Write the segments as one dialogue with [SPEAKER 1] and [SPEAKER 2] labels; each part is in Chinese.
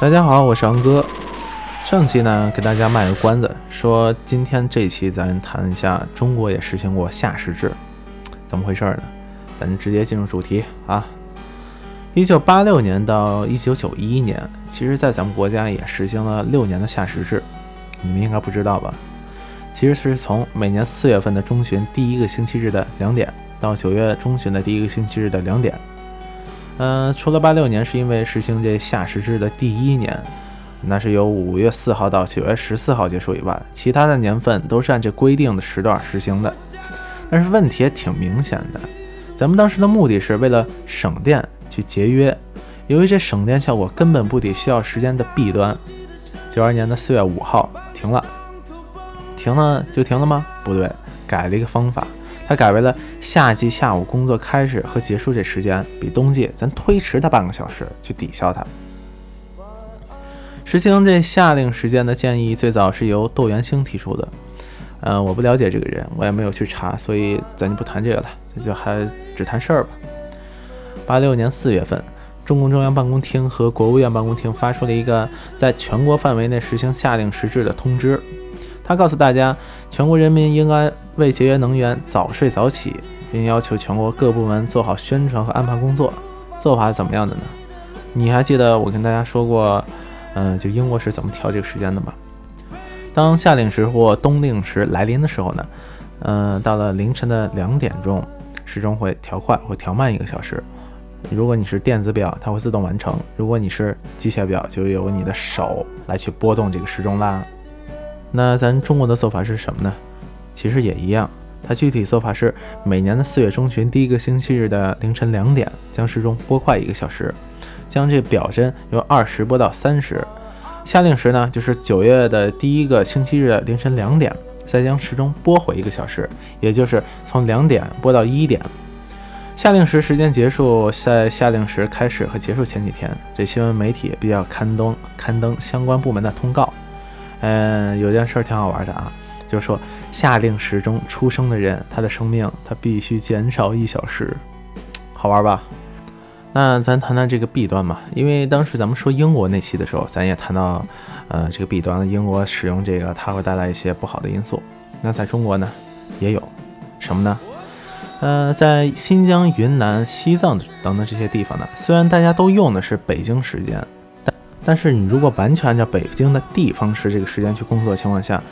[SPEAKER 1] 大家好，我是昂哥。上期呢，给大家卖个关子，说今天这期咱谈一下中国也实行过夏时制，怎么回事呢？咱直接进入主题啊。一九八六年到一九九一年，其实在咱们国家也实行了六年的夏时制，你们应该不知道吧？其实是从每年四月份的中旬第一个星期日的两点，到九月中旬的第一个星期日的两点。嗯，除了八六年是因为实行这夏时制的第一年。那是由五月四号到九月十四号结束以外，其他的年份都是按这规定的时段实行的。但是问题也挺明显的，咱们当时的目的是为了省电去节约，由于这省电效果根本不抵需要时间的弊端。九二年的四月五号停了，停了就停了吗？不对，改了一个方法，它改为了夏季下午工作开始和结束这时间比冬季咱推迟它半个小时去抵消它。实行这夏令时间的建议最早是由窦元兴提出的，嗯，我不了解这个人，我也没有去查，所以咱就不谈这个了，就还只谈事儿吧。八六年四月份，中共中央办公厅和国务院办公厅发出了一个在全国范围内实行夏令时制的通知，他告诉大家，全国人民应该为节约能源早睡早起，并要求全国各部门做好宣传和安排工作。做法是怎么样的呢？你还记得我跟大家说过？嗯，就英国是怎么调这个时间的吗？当夏令时或冬令时来临的时候呢，嗯，到了凌晨的两点钟，时钟会调快或调慢一个小时。如果你是电子表，它会自动完成；如果你是机械表，就由你的手来去拨动这个时钟啦。那咱中国的做法是什么呢？其实也一样，它具体做法是每年的四月中旬第一个星期日的凌晨两点，将时钟拨快一个小时。将这表针由二十拨到三十，夏令时呢，就是九月的第一个星期日凌晨两点，再将时钟拨回一个小时，也就是从两点拨到一点。夏令时时间结束，在夏令时开始和结束前几天，这新闻媒体必须要刊登刊登相关部门的通告。嗯，有件事儿挺好玩的啊，就是说夏令时中出生的人，他的生命他必须减少一小时，好玩吧？那咱谈谈这个弊端嘛，因为当时咱们说英国那期的时候，咱也谈到，呃，这个弊端，英国使用这个它会带来一些不好的因素。那在中国呢，也有什么呢？呃，在新疆、云南、西藏等等这些地方呢，虽然大家都用的是北京时间，但但是你如果完全按照北京的地方时这个时间去工作情况下，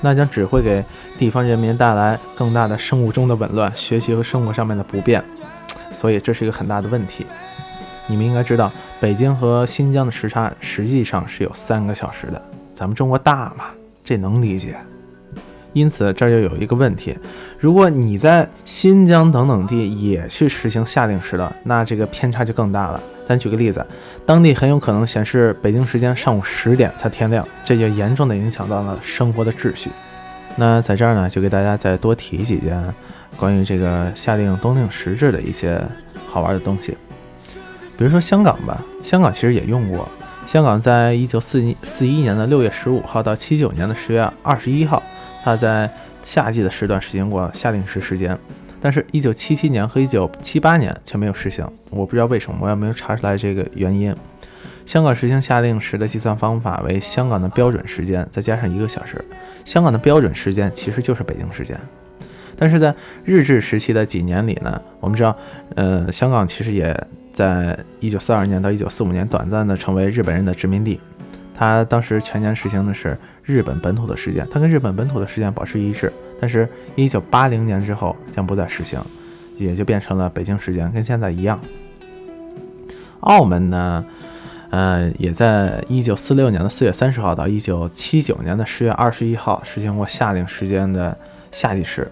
[SPEAKER 1] 那将只会给地方人民带来更大的生物钟的紊乱、学习和生活上面的不便。所以这是一个很大的问题。你们应该知道，北京和新疆的时差实际上是有三个小时的。咱们中国大嘛，这能理解。因此这就有一个问题：如果你在新疆等等地也去实行夏令时了，那这个偏差就更大了。咱举个例子，当地很有可能显示北京时间上午十点才天亮，这就严重的影响到了生活的秩序。那在这儿呢，就给大家再多提几件。关于这个夏令冬令时制的一些好玩的东西，比如说香港吧，香港其实也用过。香港在一九四一四一年的六月十五号到七九年的十月二十一号，它在夏季的时段实行过夏令时时间，但是，一九七七年和一九七八年却没有实行。我不知道为什么，我也没有查出来这个原因。香港实行夏令时的计算方法为香港的标准时间再加上一个小时。香港的标准时间其实就是北京时间。但是在日治时期的几年里呢，我们知道，呃，香港其实也在一九四二年到一九四五年短暂的成为日本人的殖民地。它当时全年实行的是日本本土的时间，它跟日本本土的时间保持一致。但是，一九八零年之后将不再实行，也就变成了北京时间，跟现在一样。澳门呢，呃，也在一九四六年的四月三十号到一九七九年的十月二十一号实行过夏令时间的夏季时。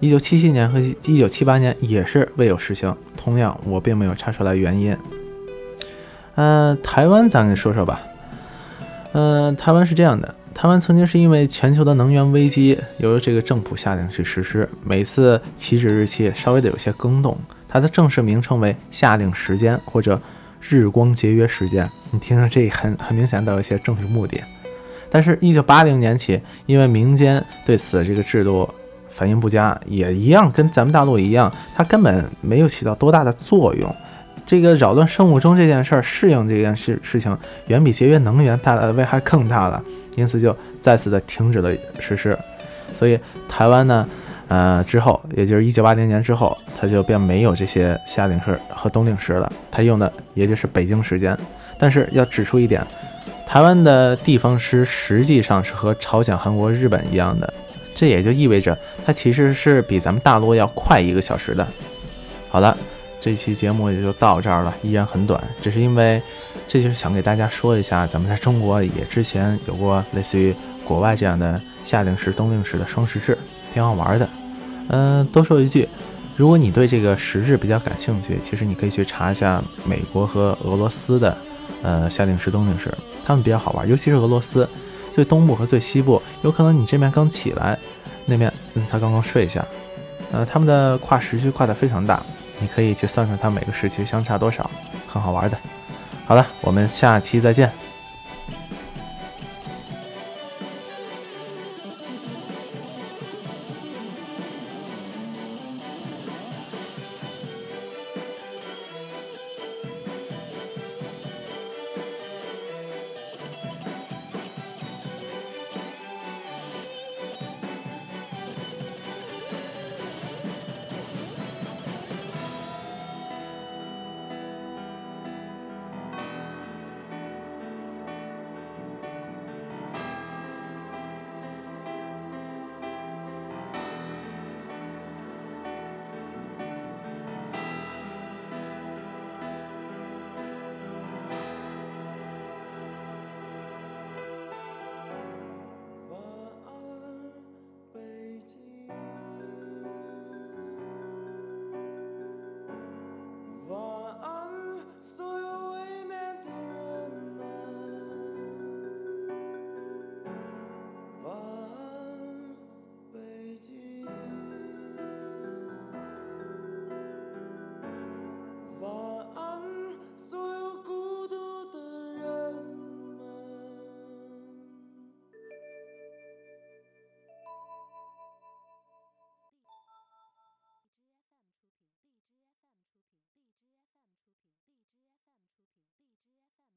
[SPEAKER 1] 一九七七年和一九七八年也是未有实行，同样我并没有查出来原因。嗯，台湾咱给说说吧。嗯，台湾是这样的，台湾曾经是因为全球的能源危机，由这个政府下令去实施，每次起止日期稍微的有些更动，它的正式名称为夏令时间或者日光节约时间。你听听，这很很明显都有一些政治目的。但是，一九八零年起，因为民间对此这个制度反应不佳，也一样跟咱们大陆一样，它根本没有起到多大的作用。这个扰乱生物钟这件事儿，适应这件事事情，远比节约能源带来的危害更大了，因此就再次的停止了实施。所以台湾呢，呃，之后也就是一九八零年之后，它就便没有这些夏令时和冬令时了，它用的也就是北京时间。但是要指出一点，台湾的地方时实际上是和朝鲜、韩国、日本一样的，这也就意味着它其实是比咱们大陆要快一个小时的。好了。这期节目也就到这儿了，依然很短，只是因为这就是想给大家说一下，咱们在中国也之前有过类似于国外这样的夏令时、冬令时的双时制，挺好玩的。嗯，多说一句，如果你对这个时制比较感兴趣，其实你可以去查一下美国和俄罗斯的呃夏令时、冬令时，他们比较好玩，尤其是俄罗斯最东部和最西部，有可能你这边刚起来，那边嗯他刚刚睡下，呃他们的跨时区跨的非常大。你可以去算算它每个时期相差多少，很好玩的。好了，我们下期再见。